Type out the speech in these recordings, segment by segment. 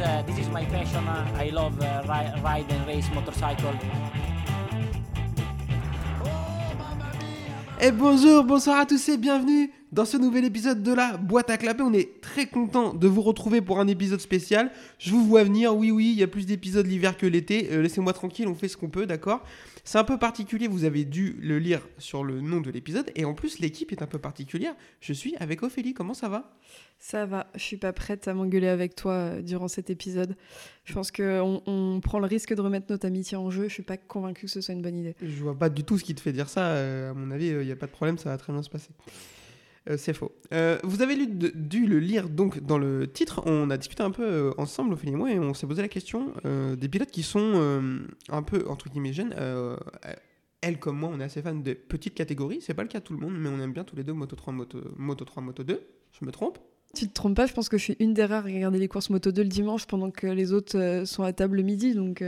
uh, this is my passion. Uh, I love uh, ri- ride and race motorcycle. Et bonjour, bonsoir à tous et bienvenue dans ce nouvel épisode de la boîte à clapper. On est très content de vous retrouver pour un épisode spécial. Je vous vois venir, oui oui, il y a plus d'épisodes l'hiver que l'été. Euh, Laissez-moi tranquille, on fait ce qu'on peut, d'accord? C'est un peu particulier, vous avez dû le lire sur le nom de l'épisode. Et en plus, l'équipe est un peu particulière. Je suis avec Ophélie, comment ça va? Ça va, je suis pas prête à m'engueuler avec toi euh, durant cet épisode. Je pense qu'on on prend le risque de remettre notre amitié en jeu. Je suis pas convaincue que ce soit une bonne idée. Je vois pas du tout ce qui te fait dire ça. euh, à mon avis, il n'y a pas de problème, ça va très bien se passer. Euh, c'est faux. Euh, vous avez dû le lire donc dans le titre. On a discuté un peu euh, ensemble, Ophélie et moi, et on s'est posé la question euh, des pilotes qui sont un peu entre guillemets jeunes. Elle comme moi, on est assez fan de petites catégories. C'est pas le cas de tout le monde, mais on aime bien tous les deux Moto 3, Moto, Moto 3, Moto 2. Je me trompe? Tu te trompes pas, je pense que je suis une des rares à regarder les courses Moto 2 le dimanche pendant que les autres sont à table le midi. Donc,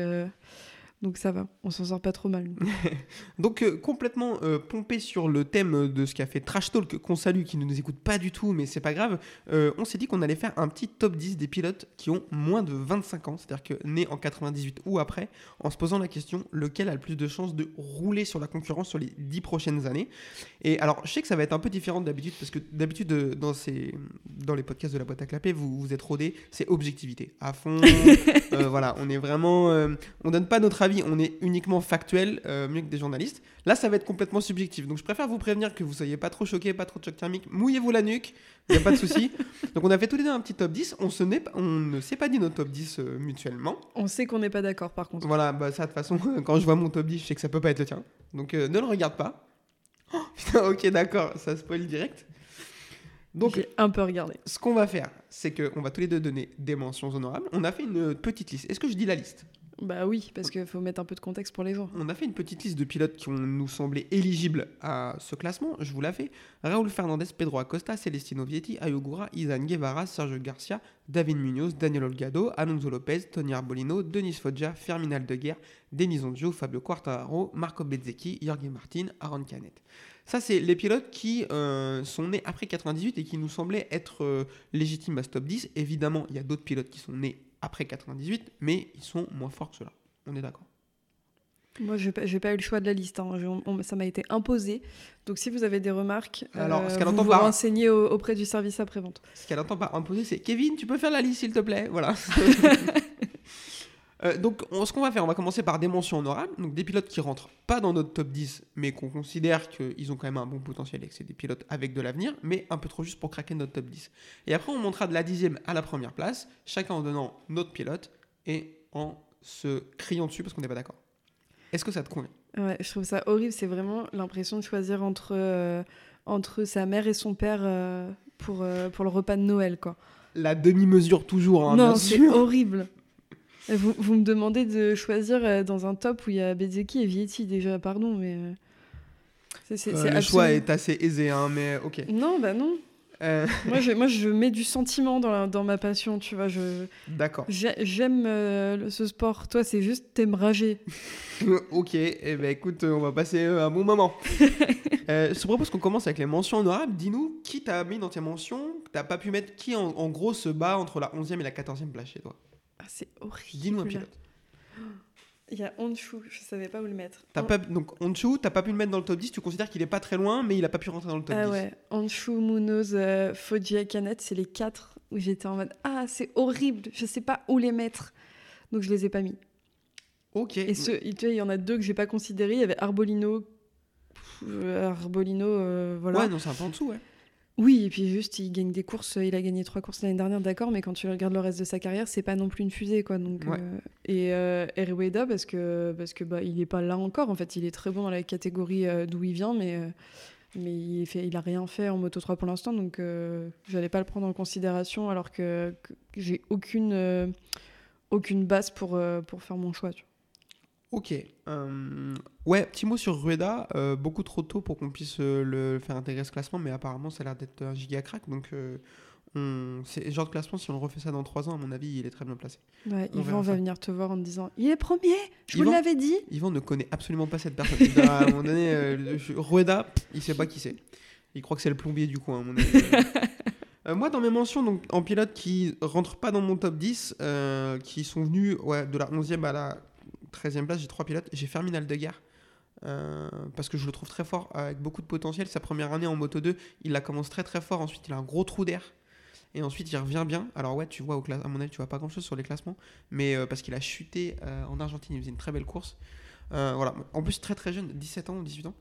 donc ça va, on s'en sort pas trop mal. Donc euh, complètement euh, pompé sur le thème de ce qu'a fait Trash Talk, qu'on salue, qui ne nous écoute pas du tout, mais c'est pas grave, euh, on s'est dit qu'on allait faire un petit top 10 des pilotes qui ont moins de 25 ans, c'est-à-dire que nés en 98 ou après, en se posant la question lequel a le plus de chances de rouler sur la concurrence sur les 10 prochaines années? Et alors je sais que ça va être un peu différent d'habitude, parce que d'habitude dans, ces, dans les podcasts de la boîte à clapper, vous, vous êtes rodés, c'est objectivité, à fond, Euh, voilà, on est vraiment... euh, on donne pas notre avis, on est uniquement factuel, euh, mieux que des journalistes. Là, ça va être complètement subjectif. Donc, je préfère vous prévenir que vous soyez pas trop choqués, pas trop de choc thermique. Mouillez-vous la nuque, il n'y a pas de souci. Donc, on a fait tous les deux un petit top 10. On, se n'est- on ne s'est pas dit notre top 10 euh, mutuellement. On sait qu'on n'est pas d'accord par contre. Voilà, bah, ça, de toute façon, quand je vois mon top 10, je sais que ça peut pas être le tien. Donc, ne le regarde pas. Oh, putain, ok, d'accord, ça spoil direct. Donc, J'ai un peu regardé. ce qu'on va faire, c'est qu'on va tous les deux donner des mentions honorables. On a fait une petite liste. Est-ce que je dis la liste? Bah oui, parce qu'il faut mettre un peu de contexte pour les gens. On a fait une petite liste de pilotes qui ont nous semblé éligibles à ce classement. Je vous la fais. Raúl Fernandez, Pedro Acosta, Celestino Vietti, Ayogura, Izan Guevara, Sergio Garcia, David Munoz, Daniel Olgado, Alonso Lopez, Tony Arbolino, Denis Foggia, Fermin Aldeguer, Denis Onjo, Fabio Quartararo, Marco Bezzecchi, Jorge Martin, Aaron Canet. Ça, c'est les pilotes qui euh, sont nés après 98 et qui nous semblaient être euh, légitimes à ce top 10. Évidemment, il y a d'autres pilotes qui sont nés après 98, mais ils sont moins forts que ceux-là. On est d'accord? Moi, je n'ai pas eu le choix de la liste. hein. Je- on- ça m'a été imposé. Donc, si vous avez des remarques, Alors, ce qu'elle vous vous par- renseignez au- auprès du service après-vente. Ce qu'elle entend par imposer, c'est Kevin, tu peux faire la liste s'il te plaît? Voilà. Euh, donc, on- ce qu'on va faire, on va commencer par des mentions honorables. Donc, des pilotes qui rentrent pas dans notre top 10, mais qu'on considère qu'ils ont quand même un bon potentiel et que c'est des pilotes avec de l'avenir, mais un peu trop juste pour craquer notre top 10. Et après, on montera de la dixième à la première place, chacun en donnant notre pilote et en se criant dessus parce qu'on n'est pas d'accord. Est-ce que ça te convient? Ouais, je trouve ça horrible. C'est vraiment l'impression de choisir entre, euh, entre sa mère et son père euh, pour, pour le repas de Noël. Quoi. La demi-mesure toujours, hein, non, c'est horrible. Vous, vous me demandez de choisir euh, dans un top où il y a Bezzecchi et Vietti déjà, pardon, mais... euh, Euh, le choix est assez aisé, hein, mais ok. Non, bah non. Euh, moi, je, moi, je mets du sentiment dans, la- dans ma passion, tu vois. Je, D'accord. j'ai- j'aime euh, ce sport. Toi, c'est juste t'aimes rager. ok, eh ben écoute, on va passer un bon moment. Je te propose qu'on commence avec les mentions honorables. Dis-nous qui t'as mis dans tes mentions, t'as pas pu mettre, qui en, en gros se bat entre la 11e et la 14e place chez toi? Ah, c'est horrible. Dis-nous un pilote. Il y a Honshu, je savais pas où le mettre. T'as Hon- pas, donc Onchu, t'as pas pu le mettre dans le top 10, tu considères qu'il est pas très loin, mais il a pas pu rentrer dans le top Ah 10. ouais, Honshu, Munoz, euh, Foggia, Canet, c'est les quatre où j'étais en mode Ah, c'est horrible, je sais pas où les mettre. Donc je les ai pas mis. Ok. Et ce, tu vois, il y en a deux que j'ai pas considérés. Il y avait Arbolino. Arbolino, euh, voilà. Ouais, non, c'est un peu en dessous, ouais. Oui, et puis juste, il gagne des courses. Il a gagné trois courses l'année dernière, d'accord, mais quand tu regardes le reste de sa carrière, c'est pas non plus une fusée, quoi. Donc, Ouais. euh, et euh, parce que, parce que bah, il est pas là encore. En fait, il est très bon dans la catégorie euh, d'où il vient, mais, euh, mais il, fait, il a rien fait en Moto 3 pour l'instant, donc euh, j'allais pas le prendre en considération, alors que, que j'ai aucune, euh, aucune base pour, euh, pour faire mon choix. tu vois. Ok. euh, ouais, petit mot sur Rueda. euh, beaucoup trop tôt pour qu'on puisse euh, le faire intégrer ce classement, mais apparemment, ça a l'air d'être un giga crack. Donc, euh, on... c'est genre de classement, si on le refait ça dans 3 ans, à mon avis, il est très bien placé. Ouais, On Yvan va ça. venir te voir en te disant Il est premier Je vous l'avais dit Yvan ne connaît absolument pas cette personne. À un moment donné, Rueda, il sait pas qui c'est. Il croit que c'est le plombier du coin, à mon avis. Euh, moi, dans mes mentions, donc, en pilote qui rentrent pas dans mon top 10, euh, qui sont venus ouais, de la 11e à la 13e place, j'ai trois pilotes. J'ai Ferminal de guerre. euh, parce que je le trouve très fort, avec beaucoup de potentiel. Sa première année en Moto 2, il la commence très très fort. Ensuite, il a un gros trou d'air. Et ensuite, il revient bien. Alors, ouais, tu vois, au à mon avis, tu vois pas grand chose sur les classements. Mais euh, parce qu'il a chuté euh, en Argentine, il faisait une très belle course. Euh, voilà. En plus, très très jeune, 17 ans, 18 ans.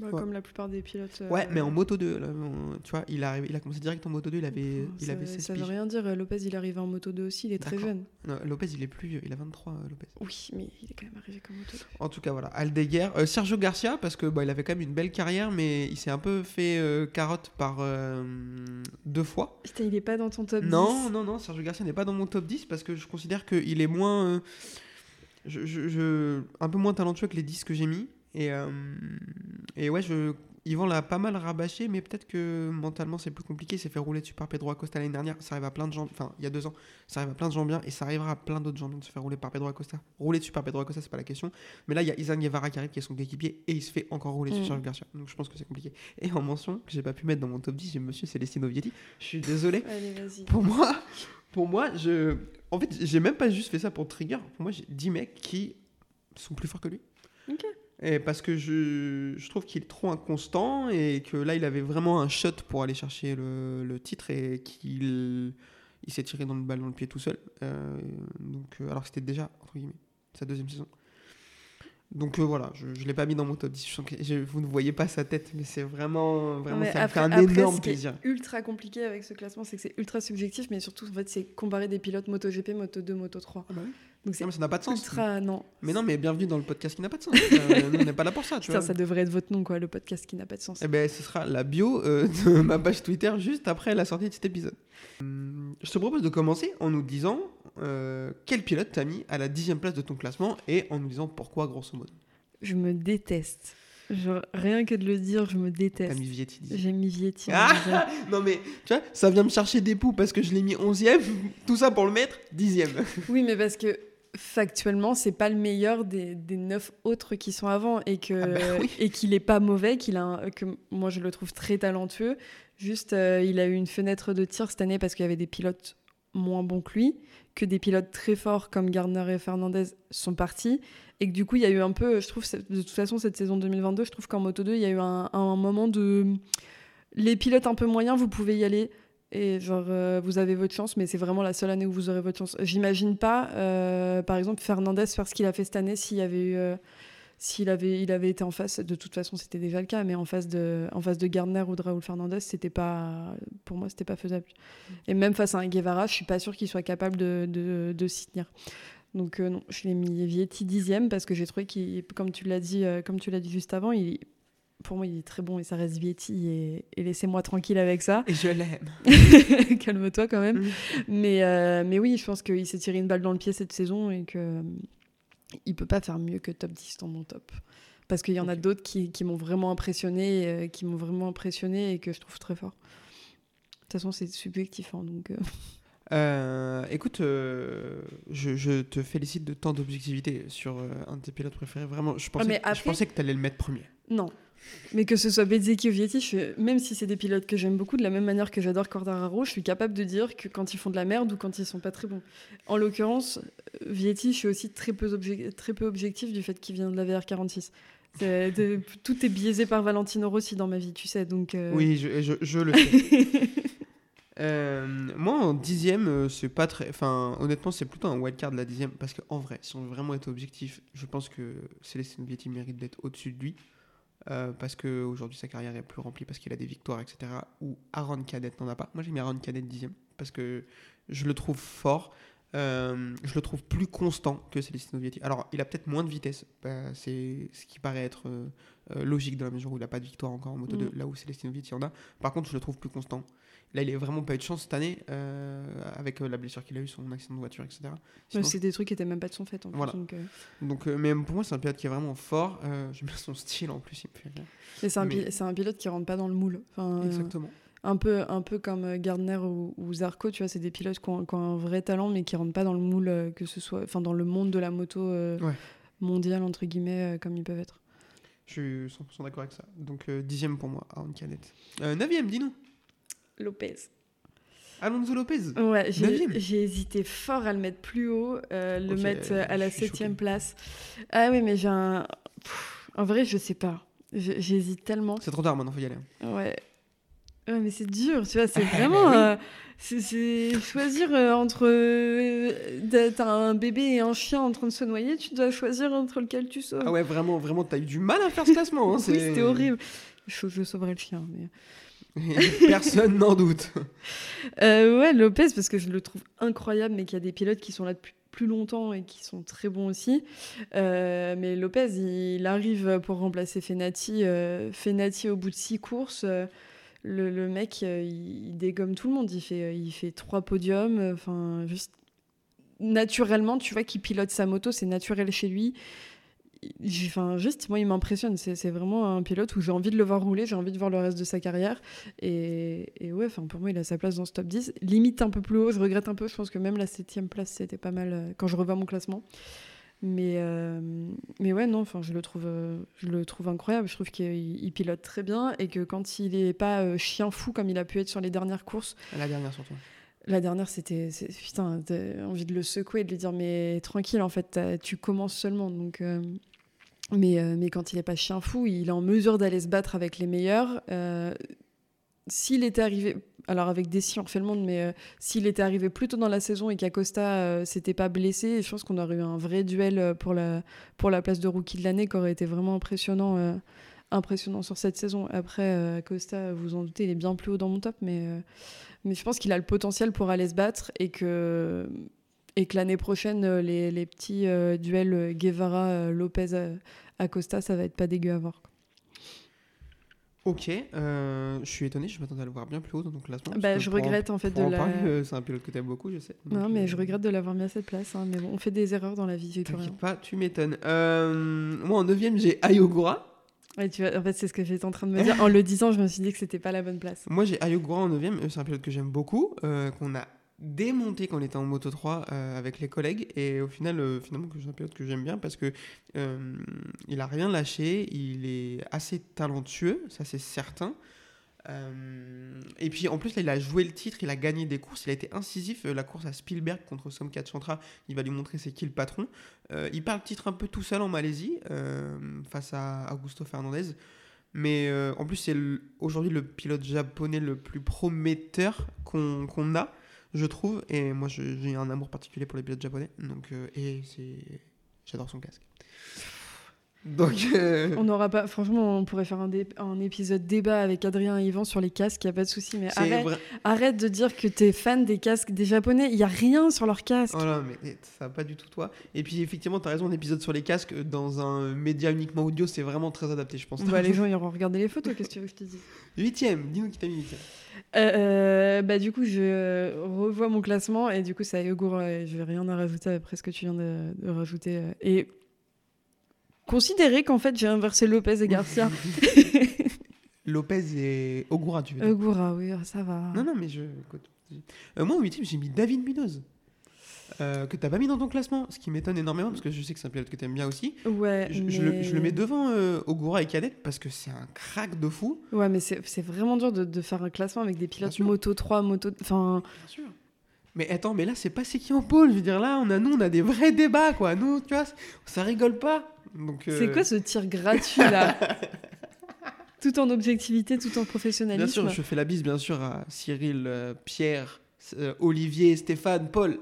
Bah, Ouais. Comme la plupart des pilotes. euh, Ouais, mais en Moto 2, là, on- tu vois, il a, il a commencé direct en Moto 2, il avait, il ça, avait 16 ça veut rien dire. Lopez, il arrive en moto 2 aussi, il est très jeune. Non, Lopez, il est plus vieux, il a 23, euh, Lopez. Oui, mais il est quand même arrivé comme moto 2. En tout cas, voilà. Aldeguer. Euh, Sergio Garcia, parce que bah, il avait quand même une belle carrière, mais il s'est un peu fait euh, carotte par euh, deux fois. Putain, il est pas dans ton top Non, 10. non, non, Sergio Garcia n'est pas dans mon top 10 parce que je considère qu'il est moins. euh, je, je- je- un peu moins talentueux que les 10 que j'ai mis. Et, euh, et ouais, je, Yvan l'a pas mal rabâché, mais peut-être que mentalement c'est plus compliqué. Il s'est fait rouler dessus par Pedro Acosta l'année dernière. Ça arrive à plein de gens, enfin il y a deux ans, ça arrive à plein de gens bien et ça arrivera à plein d'autres gens bien de se faire rouler par Pedro Acosta. Rouler dessus par Pedro Acosta, c'est pas la question. Mais là, il y a Izan Guevara qui arrive, qui est son coéquipier et il se fait encore rouler Mm. sur Sergio Garcia. Donc je pense que c'est compliqué. Et en mention, que j'ai pas pu mettre dans mon top 10, j'ai Monsieur Celestino Vietti. Je suis désolé. Allez, vas-y. Pour moi, pour moi, je, en fait, j'ai même pas juste fait ça pour trigger. Pour moi, j'ai 10 mecs qui sont plus forts que lui. Ok. Et parce que je, je trouve qu'il est trop inconstant et que là, il avait vraiment un shot pour aller chercher le, le titre et qu'il il s'est tiré dans le ballon dans le pied tout seul. Euh, donc, euh, alors que c'était déjà, entre guillemets, sa deuxième saison. Donc euh, voilà, je ne l'ai pas mis dans mon top 10. Je sens que je- vous ne voyez pas sa tête, mais c'est vraiment, vraiment mais ça me après- fait un après, énorme ce qui est ultra compliqué avec ce classement, c'est que c'est ultra subjectif, mais surtout, en fait, c'est comparer des pilotes MotoGP, Moto 2, Moto 3. Donc Non, mais ça n'a pas de sens. ultra. Non. Mais non, mais bienvenue dans le podcast qui n'a pas de sens. Euh, nous, on n'est pas là pour ça, tu Putain, vois. ça devrait être votre nom, quoi, le podcast qui n'a pas de sens. Eh ben, ce sera la bio euh, de ma page Twitter juste après la sortie de cet épisode. Hum, Je te propose de commencer en nous disant euh, quel pilote t'as mis à la dixième place de ton classement et en nous disant pourquoi, grosso modo? Je me déteste. Genre, rien que de le dire, je me T'as déteste. mis Vietti. J'ai mis Vietti. Ah. Non, mais tu vois, ça vient me chercher des poux parce que je l'ai mis onzième. Tout ça pour le mettre dixième. Oui, mais parce que factuellement, c'est pas le meilleur des, des neuf autres qui sont avant et que Ah bah oui. et qu'il est pas mauvais, qu'il a un- que moi je le trouve très talentueux. Juste, euh, il a eu une fenêtre de tir cette année parce qu'il y avait des pilotes moins bons que lui, que des pilotes très forts comme Gardner et Fernandez sont partis et que du coup il y a eu un peu, je trouve, de toute façon cette saison 2022, je trouve qu'en Moto 2 il y a eu un, un moment de les pilotes un peu moyens, vous pouvez y aller. Et genre, euh, vous avez votre chance, mais c'est vraiment la seule année où vous aurez votre chance. J'imagine pas, euh, par exemple, Fernandez faire ce qu'il a fait cette année s'il avait eu, euh, s'il avait, il avait été en face. De toute façon, c'était déjà le cas, mais en face de, en face de Gardner ou de Raúl Fernandez, c'était pas, pour moi, c'était pas faisable. Et même face à un Guevara, je suis pas sûre qu'il soit capable de, de, de s'y tenir. Donc non, je l'ai mis Vietti dixième parce que j'ai trouvé qu'il, comme tu l'as dit, comme tu l'as dit juste avant, il, pour moi, il est très bon et ça reste Vietti et, et laissez-moi tranquille avec ça. Et je l'aime. Calme-toi quand même. Mm. Mais, euh, mais oui, je pense qu'il s'est tiré une balle dans le pied cette saison et que euh, il peut pas faire mieux que top 10 dans mon top. Parce qu'il y en a d'autres qui, qui m'ont vraiment impressionné, euh, qui m'ont vraiment impressionné et que je trouve très fort. De toute façon, c'est subjectif, hein, donc. euh, écoute, euh, je, je te félicite de tant d'objectivité sur euh, un de tes pilotes préférés. Vraiment, je pensais, je pensais que tu allais le mettre premier. Non. Mais que ce soit Bezzecchi ou Vietti, je même si c'est des pilotes que j'aime beaucoup, de la même manière que j'adore Quartararo, je suis capable de dire que quand ils font de la merde ou quand ils sont pas très bons. En l'occurrence, Vietti, je suis aussi très peu, obje- très peu objectif du fait qu'il vient de la VR46. C'est- de- tout est biaisé par Valentino Rossi dans ma vie, tu sais, donc... euh, Oui, je, je, je le sais. Euh, moi, en dixième, euh, c'est pas très. Enfin, honnêtement, c'est plutôt un wildcard de la dixième. Parce qu'en vrai, si on veut vraiment être objectif, je pense que Célestine Vietti mérite d'être au-dessus de lui. Euh, parce qu'aujourd'hui, sa carrière est plus remplie, parce qu'il a des victoires, etc. Ou Aaron Cadet n'en a pas. Moi, j'ai mis Aaron Cadet dixième. Parce que je le trouve fort. Euh, je le trouve plus constant que Celestino Vietti. Alors, il a peut-être moins de vitesse. bah, c'est ce qui paraît être euh, logique dans la mesure où il n'a pas de victoire encore en moto 2, Mm. là où Celestino Vietti en a. Par contre, je le trouve plus constant. Là, il a vraiment pas eu de chance cette année euh, avec euh, la blessure qu'il a eu, son accident de voiture, etc. Sinon, c'est des trucs qui étaient même pas de son fait. En plus, Voilà. donc, euh, donc, euh, mais pour moi, c'est un pilote qui est vraiment fort. J'aime bien son style en plus, il c'est un, Mais- pi- un pilote qui rentre pas dans le moule. Enfin, Exactement. un peu, un peu comme Gardner ou, ou Zarco, tu vois, c'est des pilotes qui ont, qui ont un vrai talent, mais qui rentrent pas dans le moule, que ce soit, enfin, dans le monde de la moto Ouais. mondiale entre guillemets, comme ils peuvent être. Je suis 100% d'accord avec ça. Donc, dixième pour moi, Aaron Cadet. Euh, neuvième, dis-nous. Lopez. Alonso Lopez Ouais, j'ai hésité fort à le mettre plus haut, euh, le mettre euh, à la septième place. Ah oui, mais j'ai un. Pff, En vrai, je sais pas. J'hésite tellement. C'est trop tard maintenant, faut y aller. Ouais. Ouais, mais c'est dur, tu vois, c'est vraiment. euh, c'est- choisir entre. euh, d'être un bébé et un chien en train de se noyer, tu dois choisir entre lequel tu sauves. Ah ouais, vraiment, vraiment, t'as eu du mal à faire ce classement. Hein, oui, c'était horrible. Je, je sauverais le chien. Mais... Personne n'en doute. Euh, ouais, Lopez, parce que je le trouve incroyable, mais qu'il y a des pilotes qui sont là depuis plus longtemps et qui sont très bons aussi. Euh, mais Lopez, il arrive pour remplacer Fenati. euh, Fenati, au bout de six courses, le, le mec, il, il dégomme tout le monde. Il fait, il fait trois podiums. Enfin, juste naturellement, tu vois qu'il pilote sa moto, c'est naturel chez lui. Enfin, juste, moi, il m'impressionne. C'est vraiment un pilote où j'ai envie de le voir rouler, j'ai envie de voir le reste de sa carrière. Et, et ouais, enfin, pour moi, il a sa place dans ce top 10. Limite un peu plus haut, je regrette un peu. Je pense que même la septième place, c'était pas mal euh, quand je revois mon classement. Mais, euh, mais ouais, non, enfin, je le trouve, euh, je le trouve incroyable. Je trouve qu'il il pilote très bien et que quand il est pas euh, chien fou comme il a pu être sur les dernières courses, La dernière surtout. la dernière, c'était, putain, t'as envie de le secouer et de lui dire, mais tranquille, en fait, tu commences seulement. Donc, euh, mais, euh, mais quand il est pas chien fou, il est en mesure d'aller se battre avec les meilleurs. Euh, s'il était arrivé, alors avec Dessy, on refait le monde, mais euh, s'il était arrivé plus tôt dans la saison et qu'Acosta s'était pas blessé, je pense qu'on aurait eu un vrai duel pour la, pour la place de rookie de l'année qui aurait été vraiment impressionnant. impressionnant sur cette saison. Après, Acosta, vous en doutez, il est bien plus haut dans mon top, mais, mais je pense qu'il a le potentiel pour aller se battre et que, et que l'année prochaine, euh, les, les petits euh, duels euh, Guevara-Lopez-Acosta, ça va être pas dégueu à voir. Ok, euh, je suis étonné, je m'attendais à le voir bien plus haut dans ton classement. Bah, je en- regrette en fait de en la. euh, c'est un pilote que t'aimes beaucoup, je sais. Non, mais euh, je regrette de l'avoir mis à cette place. hein, mais bon, on fait des erreurs dans la vie, j'ai pas, tu m'étonnes. Moi, en 9 j'ai Ayogura. Ouais, tu vois, en fait, c'est ce que j'étais en train de me dire. En le disant, je me suis dit que c'était pas la bonne place. Moi, j'ai Ayogura en 9 C'est un pilote que j'aime beaucoup, qu'on a démonté quand on était en Moto 3 euh, avec les collègues. Et au final, euh, finalement, que c'est un pilote que j'aime bien parce que euh, il a rien lâché. Il est assez talentueux, ça c'est certain. Euh, et puis en plus là il a joué le titre, il a gagné des courses, il a été incisif. La course à Spielberg contre Somkat Chantra, il va lui montrer c'est qui le patron. Il part le titre un peu tout seul en Malaisie face à Augusto Fernandez. Mais en plus c'est aujourd'hui le pilote japonais le plus prometteur qu'on a, je trouve. Et moi j'ai un amour particulier pour les pilotes japonais. Donc, euh, et c'est j'adore son casque. Donc euh, On n'aura pas. Franchement, on pourrait faire un, dé- un épisode débat avec Adrien et Yvan sur les casques, y a pas de souci. Mais arrête, vrai. arrête de dire que t'es fan des casques des Japonais. Il y a rien sur leurs casques. Voilà, mais mais ça va pas du tout toi. Et puis effectivement, tu as raison, un épisode sur les casques dans un média uniquement audio, c'est vraiment très adapté, je pense. Bah, les gens iront regarder les photos. Qu'est-ce que tu veux que je te dise? Huitième, dis-nous qui t'a mis huitième. Euh, bah du coup je revois mon classement et du coup c'est Ayogura et je vais rien à rajouter après ce que tu viens de, de rajouter euh, et considérer qu'en fait j'ai inversé Lopez et Garcia Lopez et Ogura, tu veux dire Ogura oui ça va Non, non, mais je. Euh, moi, au huitième, j'ai mis David Munoz. Euh, que t'as pas mis dans ton classement, ce qui m'étonne énormément parce que je sais que c'est un pilote que t'aimes bien aussi. ouais Je, mais... je le, je le mets devant euh, Ogura et Cadet parce que c'est un crack de fou. ouais mais c'est vraiment dur de, de faire un classement avec des pilotes moto 3 moto enfin Bien sûr. Mais attends, mais là, c'est pas c'est qui en pôle. Je veux dire, là, on a, nous, on a des vrais débats, quoi. Nous, tu vois, ça rigole pas. Euh, c'est quoi ce tir gratuit là tout en objectivité tout en professionnalisme Bien sûr, je fais la bise, bien sûr, à Cyril, euh, Pierre, euh, Olivier, Stéphane, Paul.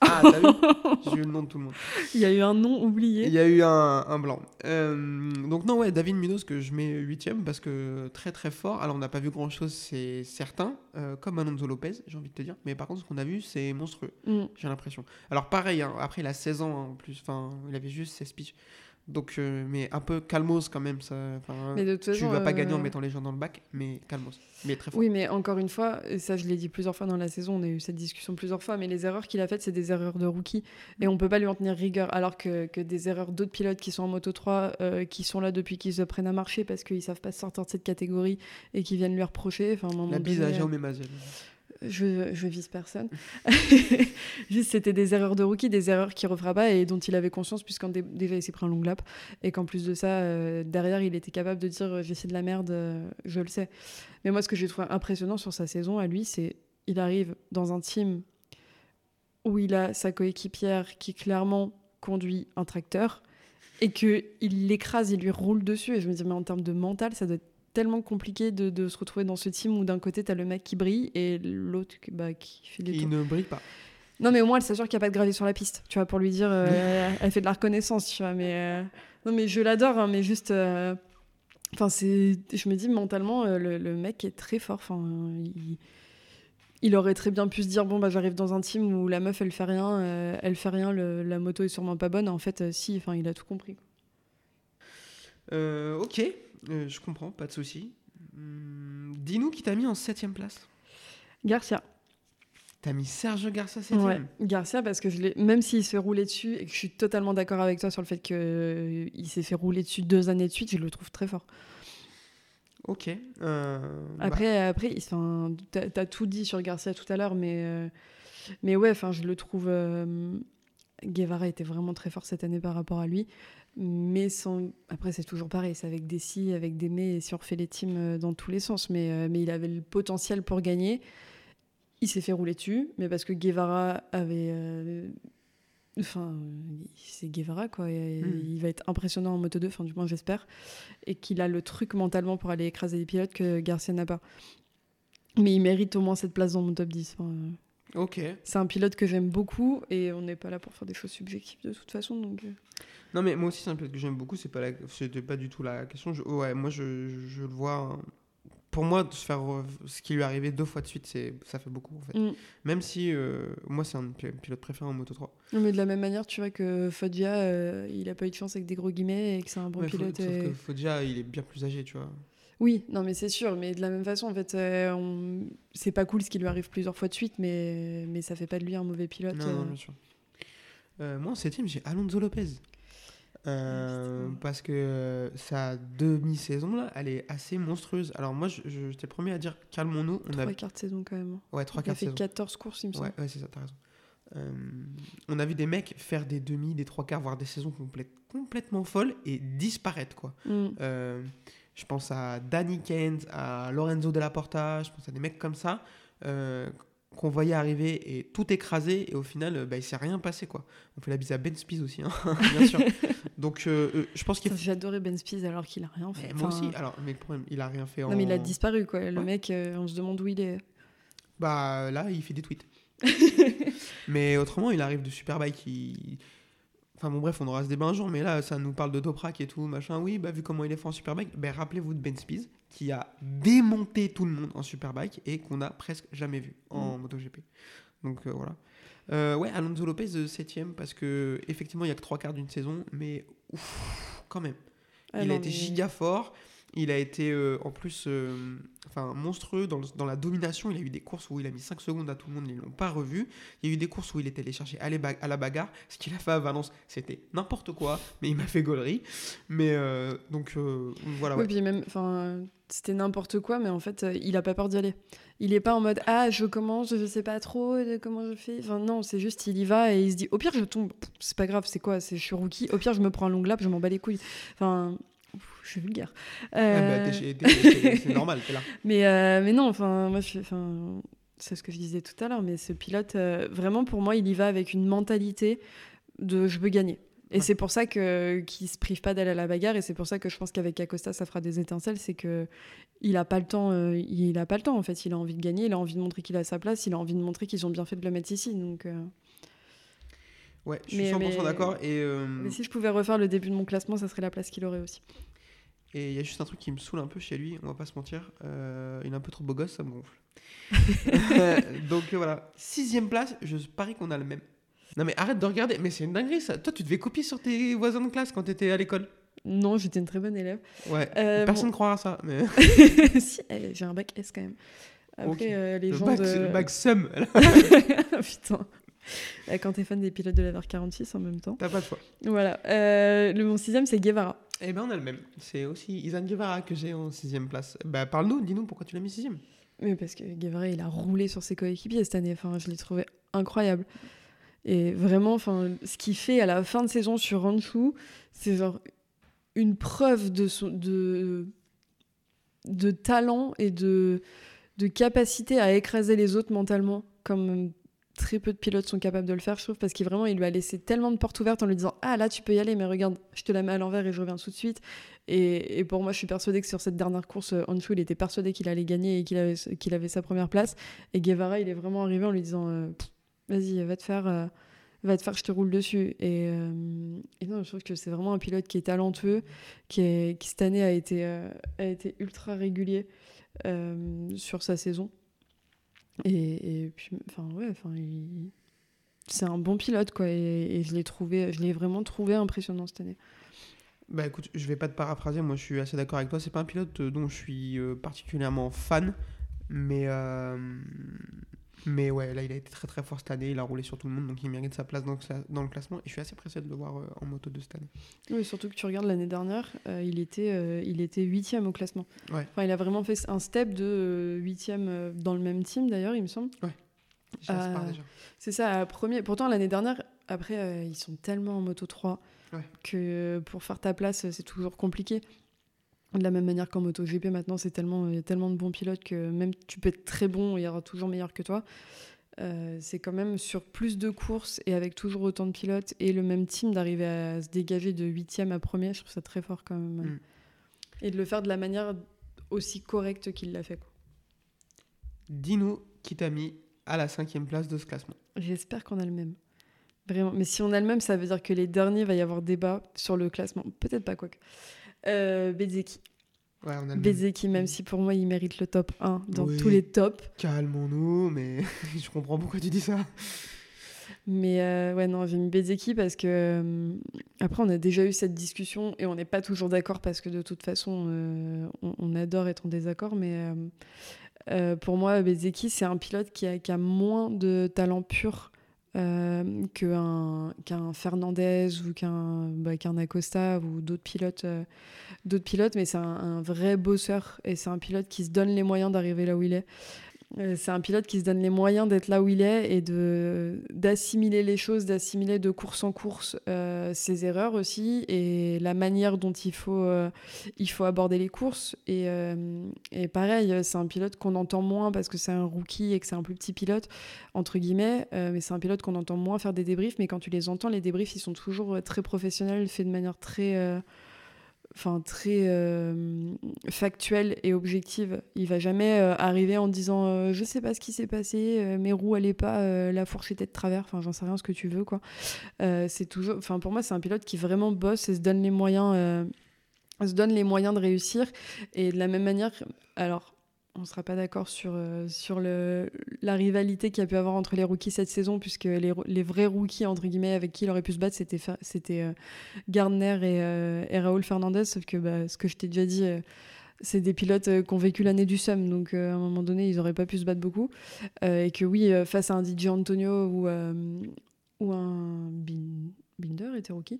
Ah, t'as vu J'ai eu le nom de tout le monde. il y a eu un nom oublié Il y a eu un, un blanc. Euh, donc non, ouais, David Munoz que je mets huitième parce que très très fort. Alors on n'a pas vu grand chose, c'est certain, euh, comme Alonso Lopez, j'ai envie de te dire. Mais par contre, ce qu'on a vu, c'est monstrueux, Mm. j'ai l'impression. Alors pareil, hein, après il a 16 ans hein, en plus, enfin, il avait juste 16 piges. Donc, euh, mais un peu calmos quand même. Ça, enfin, mais de toute tu façon, vas pas gagner en euh, mettant les gens dans le bac, mais calmos. Mais très fort. Oui, mais encore une fois, et ça je l'ai dit plusieurs fois dans la saison, on a eu cette discussion plusieurs fois, mais les erreurs qu'il a faites, c'est des erreurs de rookie. Et on peut pas lui en tenir rigueur, alors que, que des erreurs d'autres pilotes qui sont en Moto 3, euh, qui sont là depuis qu'ils apprennent à marcher parce qu'ils savent pas sortir de cette catégorie et qui viennent lui reprocher. Enfin, La bise à Jaume Mazel. Je, je vise personne. Juste, c'était des erreurs de rookie, des erreurs qu'il refera pas et dont il avait conscience, puisqu'en dé- déjà il s'est pris un long lap. Et qu'en plus de ça, euh, derrière, il était capable de dire euh, j'ai fait de la merde, euh, je le sais. Mais moi, ce que j'ai trouvé impressionnant sur sa saison à lui, c'est il arrive dans un team où il a sa coéquipière qui clairement conduit un tracteur et que il l'écrase, il lui roule dessus. Et je me dis, mais en termes de mental, ça doit être tellement compliqué de, de se retrouver dans ce team où d'un côté, tu as le mec qui brille et l'autre qui- bah, qui fait des Il tours. ne brille pas. Non, mais au moins, elle s'assure qu'il n'y a pas de gravier sur la piste, tu vois, pour lui dire, euh, elle fait de la reconnaissance, tu vois. Mais euh, non, mais je l'adore, hein, mais juste. euh, Enfin, c'est. Je me dis mentalement, le, le mec est très fort. Enfin, il, il aurait très bien pu se dire, bon, bah, j'arrive dans un team où la meuf, elle fait rien, euh, elle fait rien, le- la moto est sûrement pas bonne. En fait, euh, si, enfin, il a tout compris. Euh, ok, euh, je comprends, pas de souci. Hum, Dis-nous qui t'a mis en 7ème place. Garcia. T'as mis Sergio Garcia 7ème Ouais, Garcia, parce que je même s'il se rouler dessus et que je suis totalement d'accord avec toi sur le fait qu'il s'est fait rouler dessus deux années de suite, je le trouve très fort. Ok. euh, bah, Après, après t'as tout dit sur Garcia tout à l'heure, mais, euh, mais ouais, je le trouve. euh, Guevara était vraiment très fort cette année par rapport à lui. Mais sans... après, c'est toujours pareil, c'est avec des si, avec des mais, et si on refait les teams euh, dans tous les sens. Mais, euh, mais il avait le potentiel pour gagner. Il s'est fait rouler dessus, mais parce que Guevara avait. euh, Enfin, c'est Guevara, quoi. et Hmm. Il va être impressionnant en Moto 2, enfin, du moins, j'espère. Et qu'il a le truc mentalement pour aller écraser les pilotes que Garcia n'a pas. Mais il mérite au moins cette place dans mon top 10. Enfin, euh, Ok. c'est un pilote que j'aime beaucoup et on n'est pas là pour faire des choses subjectives de toute façon. Donc, Non, mais moi aussi, c'est un pilote que j'aime beaucoup. C'est pas la... C'était pas du tout la question. Je- Ouais, moi, je, je- le vois. hein. Pour moi, de se faire ce qui lui est arrivé deux fois de suite, c'est ça fait beaucoup en fait. mm. Même si euh, moi, c'est un pi- pilote préféré en Moto 3. Non, Mais de la même manière, tu vois que Foggia, euh, il a pas eu de chance avec des gros guillemets et que c'est un bon Ouais, faut- pilote. sauf que Foggia, il est bien plus âgé, tu vois. Oui, non, mais c'est sûr. Mais de la même façon, en fait, euh, on- c'est pas cool ce qui lui arrive plusieurs fois de suite, mais, mais ça fait pas de lui un mauvais pilote. Non, non, euh. bien sûr. Euh, moi, en septième, j'ai Alonso Lopez. Euh, parce que euh, sa demi-saison, là, elle est assez monstrueuse. Alors, moi, je- je- le premier à dire calmons-nous. On Trois a... quarts de saison quand même. Ouais, trois Il a quarts fait saison. 14 courses, il me semble. Ouais, ouais, c'est ça, t'as raison. Euh, on a vu des mecs faire des demi, des trois quarts, voire des saisons complètes, complètement folles et disparaître, quoi. Mm. Euh, je pense à Danny Kent, à Lorenzo Della Porta, je pense à des mecs comme ça qu'on voyait arriver et tout écraser et au final, euh, bah, il s'est rien passé, quoi. On fait la bise à Ben Spies aussi, hein, bien sûr. Donc, euh, euh, je pense qu'il adoré Ben Spies alors qu'il a rien fait. Moi aussi. Alors, mais le problème, il a rien fait en. Non, mais il a disparu, quoi. Le Ouais. mec, euh, on se demande où il est. Bah là, il fait des tweets. mais autrement, il arrive de Superbike. Il... Enfin bon, bref, on aura ce débat un jour, mais là, ça nous parle de Toprak et tout, machin. Oui, bah vu comment il est fait en Superbike, ben rappelez-vous de Ben Spies, qui a démonté tout le monde en Superbike et qu'on a presque jamais vu en MotoGP. Donc euh, voilà. Euh, ouais, Alonso Lopez, 7 parce que effectivement, il y a que trois quarts d'une saison, mais ouf, quand même. Ah il non, a été mais- giga fort. Il a été euh, en plus euh, enfin, monstrueux dans, le- dans la domination. Il a eu des courses où il a mis 5 secondes à tout le monde, ils ne l'ont pas revu. Il y a eu des courses où il est allé chercher à, à la bagarre. Ce qu'il a fait à Valence, c'était n'importe quoi, mais il m'a fait gaulerie. Mais euh, donc voilà, Oui, puis même, c'était n'importe quoi, mais en fait, il a pas peur d'y aller. Il est pas en mode ah je commence, je sais pas trop comment je fais. Enfin non, c'est juste il y va et il se dit au pire je tombe, c'est pas grave, c'est quoi, c'est je suis rookie. Au pire je me prends un long lap, je m'en bats les couilles. Enfin, je suis vulgaire. Bah, c'est normal, t'es là. mais, euh, mais non, enfin, moi, je enfin, c'est ce que je disais tout à l'heure, mais ce pilote, euh, vraiment, pour moi, il y va avec une mentalité de je veux gagner. Et Ouais. c'est pour ça que qu'il se prive pas d'aller à la bagarre, et c'est pour ça que je pense qu'avec Acosta, ça fera des étincelles, c'est que il a pas le temps, euh, il a pas le temps en fait. Il a envie de gagner, il a envie de montrer qu'il a sa place, il a envie de montrer qu'ils ont bien fait de le mettre ici. Donc, euh, Ouais, je suis Mais- 100% mais- d'accord. Et euh, mais si je pouvais refaire le début de mon classement, ça serait la place qu'il aurait aussi. Et il y a juste un truc qui me saoule un peu chez lui, on va pas se mentir. euh, il est un peu trop beau gosse, ça me gonfle. Donc euh, voilà. Sixième place, je parie qu'on a le même. Non mais arrête de regarder, mais c'est une dinguerie ça. Toi, tu devais copier sur tes voisins de classe quand t'étais à l'école. Non, j'étais une très bonne élève. Ouais. Euh, Personne bon- ne croira ça. Mais... si, eh, j'ai un bac S quand même. Après, Ok. euh, les le gens bac, de... le bac sum, Putain. Quand t'es fan des pilotes de la VR46 en même temps. t'as pas de choix. Voilà. Euh, le mon sixième, c'est Guevara. Eh ben on a le même. C'est aussi Izan Guevara que j'ai en sixième place. Bah parle-nous, dis-nous pourquoi tu l'as mis sixième. Mais parce que Guevara, il a roulé sur ses coéquipiers cette année. Enfin, je l'ai trouvé incroyable. Et vraiment, enfin, ce qu'il fait à la fin de saison sur Ranchu, c'est une preuve de talent et de, de capacité à écraser les autres mentalement, comme très peu de pilotes sont capables de le faire, je trouve, parce qu'il vraiment, il lui a laissé tellement de portes ouvertes en lui disant Ah là, tu peux y aller, mais regarde, je te la mets à l'envers et je reviens tout de suite. Et, pour moi, je suis persuadée que sur cette dernière course, Honshu, il était persuadé qu'il allait gagner et qu'il avait, qu'il avait sa première place. Et Guevara, il est vraiment arrivé en lui disant euh, Vas-y, va te faire. euh, va te faire, je te roule dessus. Et, euh, non, je trouve que c'est vraiment un pilote qui est talentueux, qui, est, qui cette année a été, euh, a été ultra régulier euh, sur sa saison. Et, puis, enfin, ouais, enfin, c'est un bon pilote, quoi. Et, et je l'ai trouvé, je l'ai vraiment trouvé impressionnant cette année. Bah écoute, je vais pas te paraphraser, moi je suis assez d'accord avec toi. C'est pas un pilote euh, dont je suis euh, particulièrement fan, mais euh, mais ouais, là il a été très très fort cette année. Il a roulé sur tout le monde, donc il mérite sa place dans le, cla- dans le classement. Et je suis assez pressé de le voir euh, en moto de cette année. Oui, surtout que tu regardes l'année dernière, euh, il était, euh, il était huitième au classement. Ouais. Enfin, il a vraiment fait un step de euh, huitième dans le même team d'ailleurs, il me semble. C'est ça, premier. Pourtant, l'année dernière, après, ils sont tellement en moto 3 Ouais. que pour faire ta place, c'est toujours compliqué. De la même manière qu'en moto GP, maintenant, c'est tellement, il y a tellement de bons pilotes que même tu peux être très bon, il y aura toujours meilleur que toi. Euh, c'est quand même sur plus de courses et avec toujours autant de pilotes et le même team d'arriver à se dégager de huitième à premier, je trouve ça très fort quand même. Mm. Et de le faire de la manière aussi correcte qu'il l'a fait. Dis-nous qui t'a mis à la cinquième place de ce classement. J'espère qu'on a le même. Vraiment. Mais si on a le même, ça veut dire que les derniers, va y avoir débat sur le classement. Peut-être pas, quoi. Euh, Bezeki. Ouais, on a le même. Bezeki, même si pour moi, il mérite le top 1 dans Oui. tous les tops. Calmons-nous, mais je comprends pourquoi tu dis ça. Mais euh, ouais, non, j'ai mis Bezeki parce que. euh, après, on a déjà eu cette discussion et on n'est pas toujours d'accord parce que de toute façon, euh, on, on adore être en désaccord. Mais euh, pour moi, Bezeki, c'est un pilote qui a, qui a moins de talent pur euh, qu'un Fernandez ou qu'un bah, Acosta ou d'autres pilotes, euh, d'autres pilotes. Mais c'est un, un vrai bosseur et c'est un pilote qui se donne les moyens d'arriver là où il est. Euh, C'est un pilote qui se donne les moyens d'être là où il est et de d'assimiler les choses, d'assimiler de course en course euh, ses erreurs aussi et la manière dont il faut euh, il faut aborder les courses. Et, et pareil c'est un pilote qu'on entend moins parce que c'est un rookie et que c'est un plus petit pilote entre guillemets mais c'est un pilote qu'on entend moins faire des débriefs. Mais quand tu les entends les débriefs ils sont toujours très professionnels faits de manière très enfin très euh, factuelle et objective. Il va jamais euh, arriver en disant euh, je sais pas ce qui s'est passé, euh, mes roues allaient pas, euh, la fourche était de travers, enfin j'en sais rien ce que tu veux quoi. C'est toujours, enfin pour moi c'est un pilote qui vraiment bosse et se donne les moyens, se donne les moyens de réussir et de la même manière, alors on sera pas d'accord sur, euh, sur le, la rivalité qu'il y a pu avoir entre les rookies cette saison, puisque les, les vrais rookies, entre guillemets, avec qui il aurait pu se battre, c'était c'était euh, Gardner et, euh, Raoul Fernandez, sauf que bah, ce que je t'ai déjà dit, euh, c'est des pilotes qui ont vécu l'année du SEM, donc à un moment donné, ils n'auraient pas pu se battre beaucoup. Et que oui, face à un DJ Antonio ou, ou un Bin- Binder était rookie,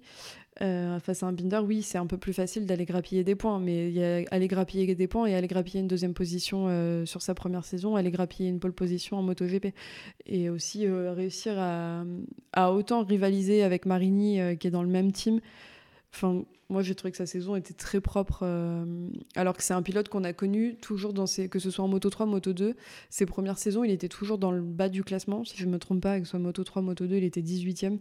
face à un Binder, oui, c'est un peu plus facile d'aller grappiller des points, mais y a aller grappiller des points et aller grappiller une deuxième position euh, sur sa première saison, aller grappiller une pole position en MotoGP. Et aussi euh, réussir à, à autant rivaliser avec Marini, euh, qui est dans le même team. Enfin, moi, j'ai trouvé que sa saison était très propre, alors que c'est un pilote qu'on a connu toujours dans ses, que ce soit en Moto 3, Moto 2. Ses premières saisons, il était toujours dans le bas du classement, si je ne me trompe pas, que ce soit Moto 3, Moto 2, il était 18e.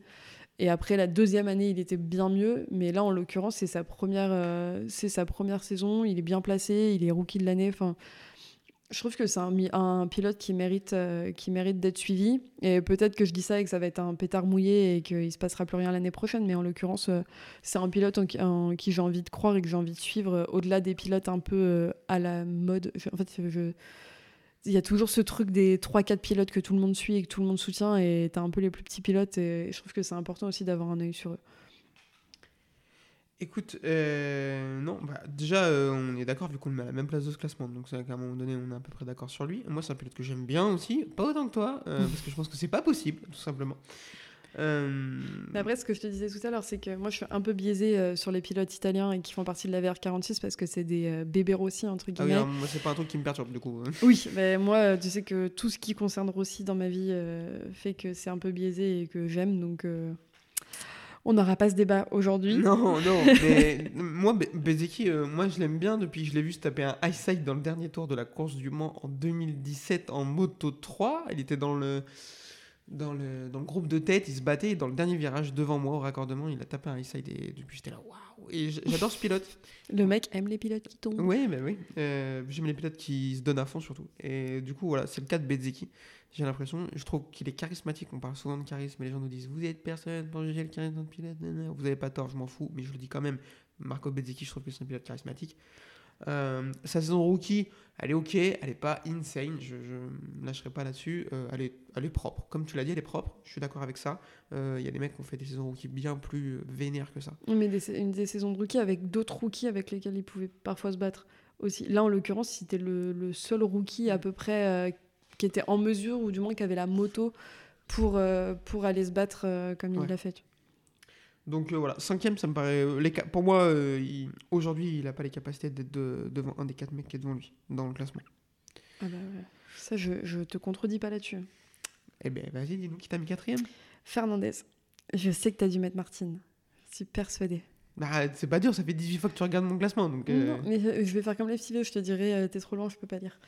Et après la deuxième année, il était bien mieux, mais là, en l'occurrence, c'est sa première, euh, sa première saison. Il est bien placé, il est rookie de l'année. Enfin, je trouve que c'est un, pilote qui mérite, euh, mérite d'être suivi. Et peut-être que je dis ça et que ça va être un pétard mouillé et qu'il se passera plus rien l'année prochaine. Mais en l'occurrence, euh, c'est un pilote en, en qui j'ai envie de croire et que j'ai envie de suivre au-delà des pilotes un peu à la mode. En fait, je, il y a toujours ce truc des 3-4 pilotes que tout le monde suit et que tout le monde soutient. Et t'as un peu les plus petits pilotes. Et je trouve que c'est important aussi d'avoir un œil sur eux. Écoute, euh, non, bah, déjà, euh, on est d'accord vu qu'on le met à la même place de ce classement, donc c'est qu'à un moment donné, on est à peu près d'accord sur lui. Moi, c'est un pilote que j'aime bien aussi, pas autant que toi, euh, parce que je pense que c'est pas possible, tout simplement. Euh, après, ce que je te disais tout à l'heure, c'est que moi, je suis un peu biaisée euh, sur les pilotes italiens et qui font partie de la VR46 parce que c'est des euh, bébés Rossi, entre ah oui, guillemets. moi, c'est pas un truc qui me perturbe du coup. Oui, mais moi, euh, tu sais que tout ce qui concerne Rossi dans ma vie euh, fait que c'est un peu biaisé et que j'aime. Donc, On n'aura pas ce débat aujourd'hui. Non, non, mais moi, Be- Bezeki, moi je l'aime bien depuis que je l'ai vu se taper un high side dans le dernier tour de la course du Mans en 2017 en Moto 3. Il était dans le, dans le, dans le groupe de tête, il se battait et dans le dernier virage devant moi au raccordement, il a tapé un high et depuis j'étais là, waouh! Et j'adore ce pilote. Le mec aime les pilotes qui tombent. Oui, bah oui. Euh, J'aime les pilotes qui se donnent à fond surtout. Et du coup, voilà, c'est le cas de Bezeki. J'ai l'impression, je trouve qu'il est charismatique. On parle souvent de charisme, mais les gens nous disent Vous êtes personne pour juger le charisme d'un pilote. Vous n'avez pas tort, je m'en fous, mais je le dis quand même. Marco Bezeki, je trouve que c'est un pilote charismatique. Euh, sa saison rookie, elle est ok, elle est pas insane, je ne lâcherai pas là-dessus. Euh, elle, est, elle est propre. Comme tu l'as dit, elle est propre, je suis d'accord avec ça. Euh, Il y a des mecs qui ont fait des saisons rookie bien plus euh, vénères que ça. Mais des, une des saisons de rookie avec d'autres rookies avec lesquels il pouvait parfois se battre aussi. Là, en l'occurrence, c'était le, le seul rookie à peu près euh, qui était en mesure, ou du moins qui avait la moto pour, euh, pour aller se battre euh, comme Ouais. il l'a fait. Donc euh, voilà, cinquième, ça me paraît. euh, les pour moi, euh, il- aujourd'hui, il n'a pas les capacités d'être de- devant un des quatre mecs qui est devant lui dans le classement. Ah bah ouais. Ça, je, je te contredis pas là-dessus. Eh ben, vas-y, dis-nous qui t'a mis quatrième. Fernandez, je sais que tu as dû mettre Martine. Je suis persuadée. Bah, c'est pas dur, ça fait 18 fois que tu regardes mon classement. Donc, Non, mais je vais faire comme les petits je te dirai, t'es trop loin, je peux pas lire.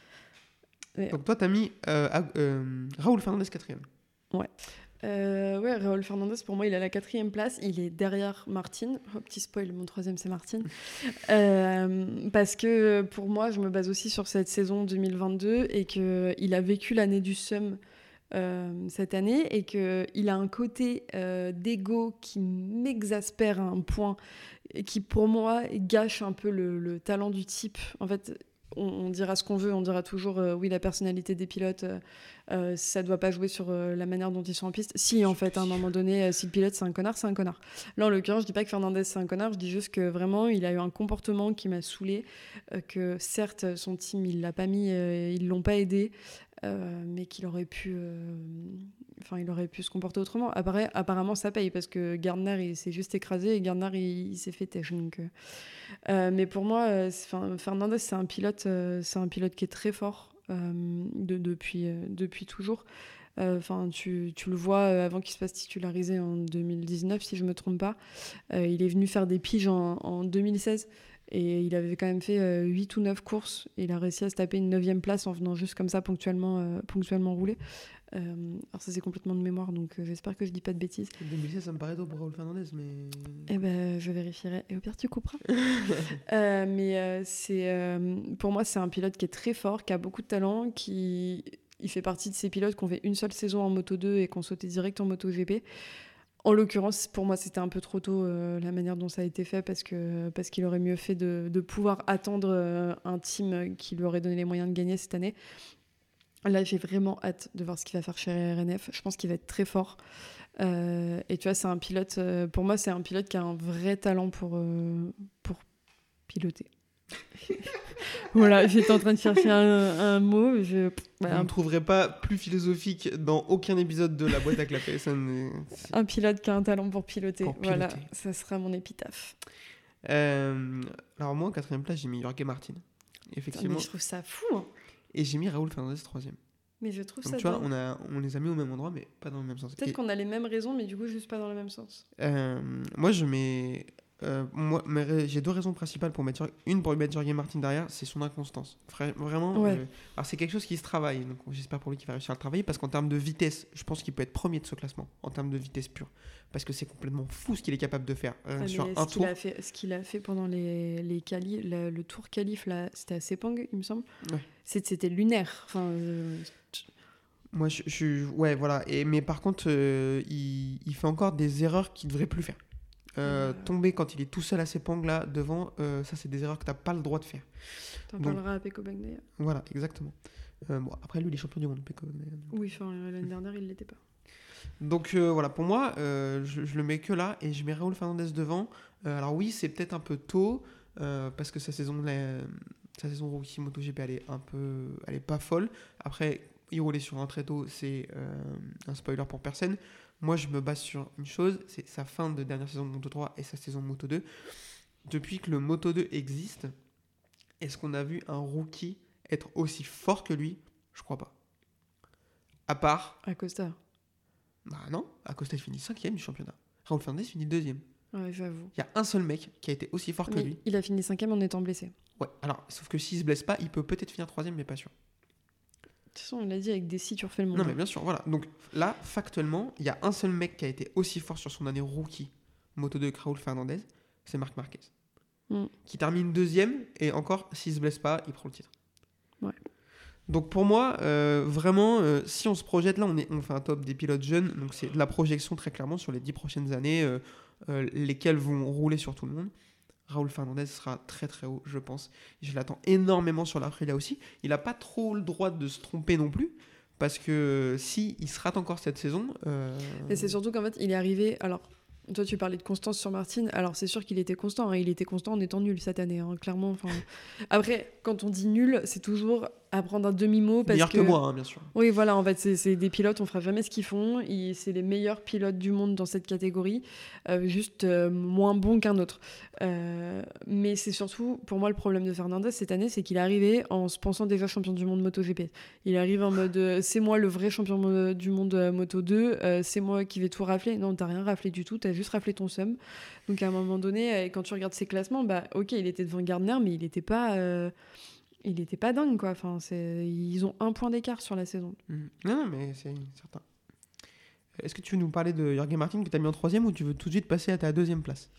Mais- donc toi, t'as mis Raoul Fernandez quatrième. Euh, ouais, Raúl Fernandez, pour moi, il a la quatrième place. Il est derrière Martine. Oh, petit spoil, mon troisième, c'est Martine. Euh, parce que pour moi, je me base aussi sur cette saison 2022 et qu'il a vécu l'année du SUM euh, cette année et qu'il a un côté euh, d'ego qui m'exaspère à un point et qui, pour moi, gâche un peu le, le talent du type. En fait, on, on dira ce qu'on veut, on dira toujours euh, oui, la personnalité des pilotes. euh, euh, ça doit pas jouer sur euh, la manière dont ils sont en piste. Si, en fait, à un moment donné, si le pilote c'est un connard, c'est un connard. Là, en l'occurrence, je dis pas que Fernandez c'est un connard, je dis juste que vraiment, il a eu un comportement qui m'a saoulé. que certes, son team, il l'a pas mis, ils l'ont pas aidé, euh, mais qu'il aurait pu. euh, Enfin, il aurait pu se comporter autrement. Apparemment, ça paye parce que Gardner, il s'est juste écrasé et Gardner, il, s'est fait têche. Donc, euh, mais pour moi, Fernandez, c'est un pilote, c'est un pilote qui est très fort de- depuis, depuis toujours. Enfin, tu, tu le vois avant qu'il se fasse titulariser en 2019, si je me trompe pas. Il est venu faire des piges en, en 2016 et il avait quand même fait euh, 8 ou 9 courses. Et il a réussi à se taper une 9 place en venant juste comme ça ponctuellement, euh, ponctuellement rouler. Euh, alors ça c'est complètement de mémoire, donc euh, j'espère que je dis pas de bêtises. 2016, ça me paraît tôt pour Raoul Fernandez, mais. Eh ben, je vérifierai. Et au pire, tu couperas. Mais c'est, pour moi, c'est un pilote qui est très fort, qui a beaucoup de talent, qui il fait partie de ces pilotes qui ont fait une seule saison en Moto 2 et qui ont sauté direct en Moto GP. En l'occurrence, pour moi, c'était un peu trop tôt euh, la manière dont ça a été fait parce que parce qu'il aurait mieux fait de, de pouvoir attendre euh, un team qui lui aurait donné les moyens de gagner cette année. Là, j'ai vraiment hâte de voir ce qu'il va faire chez RNF. Je pense qu'il va être très fort. Euh, et tu vois, c'est un pilote, pour moi, c'est un pilote qui a un vrai talent pour, pour piloter. voilà, j'étais en train de chercher un, un mot. Je, Vous voilà, ne trouverez pas plus philosophique dans aucun épisode de la boîte à clapper. ça ne- un pilote qui a un talent pour piloter. Pour Voilà, ça sera mon épitaphe. Euh, alors, moi, en quatrième place, j'ai mis Jorge Martin. Effectivement. mais je trouve ça fou. hein. Et j'ai mis Raoul Fernandez troisième. Mais je trouve Donc, ça tu vois, on, a, on les a mis au même endroit, mais pas dans le même sens. Peut-être Et- qu'on a les mêmes raisons, mais du coup, juste pas dans le même sens. Euh, moi, je mets. Euh, moi, j'ai deux raisons principales pour mettre. Jorge- Une pour mettre Jorge Martin derrière, c'est son inconstance. Vra- Vraiment. Ouais. euh, alors, c'est quelque chose qui se travaille. Donc, j'espère pour lui qu'il va réussir à le travailler parce qu'en termes de vitesse, je pense qu'il peut être premier de ce classement. En termes de vitesse pure. Parce que c'est complètement fou ce qu'il est capable de faire. euh, Ah, sur un qu'il tour. a fait, ce qu'il a fait pendant les, les quali, le, le tour qualif, là, c'était à Sepang, il me semble. Ouais. C'était lunaire. Enfin, Moi, je, je- ouais, voilà. Et, mais par contre, il, il fait encore des erreurs qu'il ne devrait plus faire. Euh. Tomber quand il est tout seul à ses pangles là devant, euh, ça c'est des erreurs que tu n'as pas le droit de faire. T'en parleras à Peko d'ailleurs. Voilà, exactement. Euh, bon, après lui, il est champion du monde. Peko, Oui, enfin, l'année dernière, il l'était pas. Donc voilà, pour moi, je, je le mets que là et je mets Raúl Fernandez devant. Alors oui, c'est peut-être un peu tôt parce que sa saison, la- sa saison rookie MotoGP, elle est un peu, elle est pas folle. Après, il roulait sur un très tôt, c'est un spoiler pour personne. Moi, je me base sur une chose, c'est sa fin de dernière saison de Moto 3 et sa saison de Moto 2. Depuis que le Moto 2 existe, est-ce qu'on a vu un rookie être aussi fort que lui? Je crois pas. À part À Costa. bah non, Acosta il finit cinquième du championnat. Raoul Fernandez finit deuxième. Ouais, j'avoue. Il y a un seul mec qui a été aussi fort que lui. il a fini cinquième en étant blessé. Ouais, alors, sauf que s'il se blesse pas, il peut peut-être finir troisième, mais pas sûr. De toute façon, on l'a dit, avec des si, tu refais le monde. Non, mais bien sûr, voilà. Donc là, factuellement, il y a un seul mec qui a été aussi fort sur son année rookie Moto 2 que Raoul Fernandez, c'est Marc Marquez. Mm. Qui termine deuxième, et encore, s'il se blesse pas, il prend le titre. Ouais. Donc pour moi, euh, vraiment, euh, si on se projette là, on, est, on fait un top des pilotes jeunes, donc c'est de la projection très clairement sur les dix prochaines années, euh, lesquelles vont rouler sur tout le monde. Raoul Fernandez sera très très haut, je pense. Je l'attends énormément sur l'Aprilia aussi. Il n'a pas trop le droit de se tromper non plus, parce que si il se rate encore cette saison, euh, Et c'est surtout qu'en fait, il est arrivé. Alors, toi, tu parlais de constance sur Martine. Alors, c'est sûr qu'il était constant. hein. Il était constant en étant nul cette année, hein, clairement. Après, quand on dit nul, c'est toujours à prendre un demi-mot. Parce meilleur que, moi, hein, bien sûr. Oui, voilà, en fait, c'est- des pilotes, on fera jamais ce qu'ils font. C'est les meilleurs pilotes du monde dans cette catégorie, euh, juste euh, moins bons qu'un autre. Euh, mais c'est surtout, pour moi, le problème de Fernandez cette année, c'est qu'il est arrivé en se pensant déjà champion du monde MotoGP. Il arrive en mode c'est moi le vrai champion du monde Moto 2, euh, c'est moi qui vais tout rafler. Non, t'as rien raflé du tout, t'as juste raflé ton seum. Donc à un moment donné, quand tu regardes ses classements, bah ok, il était devant Gardner, mais il n'était pas. Il était pas dingue quoi. Enfin, ils ont un point d'écart sur la saison. Mhm. Non, non, mais c'est certain. Est-ce que tu veux nous parler de Jorge Martin que tu as mis en troisième ou tu veux tout de suite passer à ta deuxième place?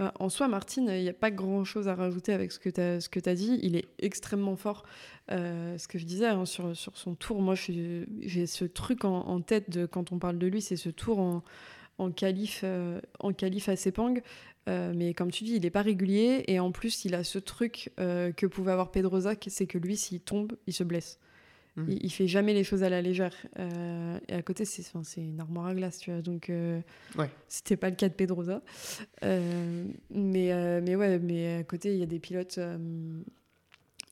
Euh, En soi, Martine, il n'y a pas grand-chose à rajouter avec ce que tu as, ce que as dit. Il est extrêmement fort. Euh, ce que je disais hein, sur, sur son tour, moi, j'ai ce truc en, en tête de, quand on parle de lui, c'est ce tour en, en qualif, euh, en qualif à Sepang. Euh, mais comme tu dis, il n'est pas régulier. Et en plus, il a ce truc euh, que pouvait avoir Pedrosa, c'est que lui, s'il tombe, il se blesse. Mhm. Il, il fait jamais les choses à la légère. Et à côté, c'est une armoire à glace, tu vois. Donc, Ouais. c'était pas le cas de Pedrosa. Euh, mais, mais ouais, mais à côté, il y a des pilotes.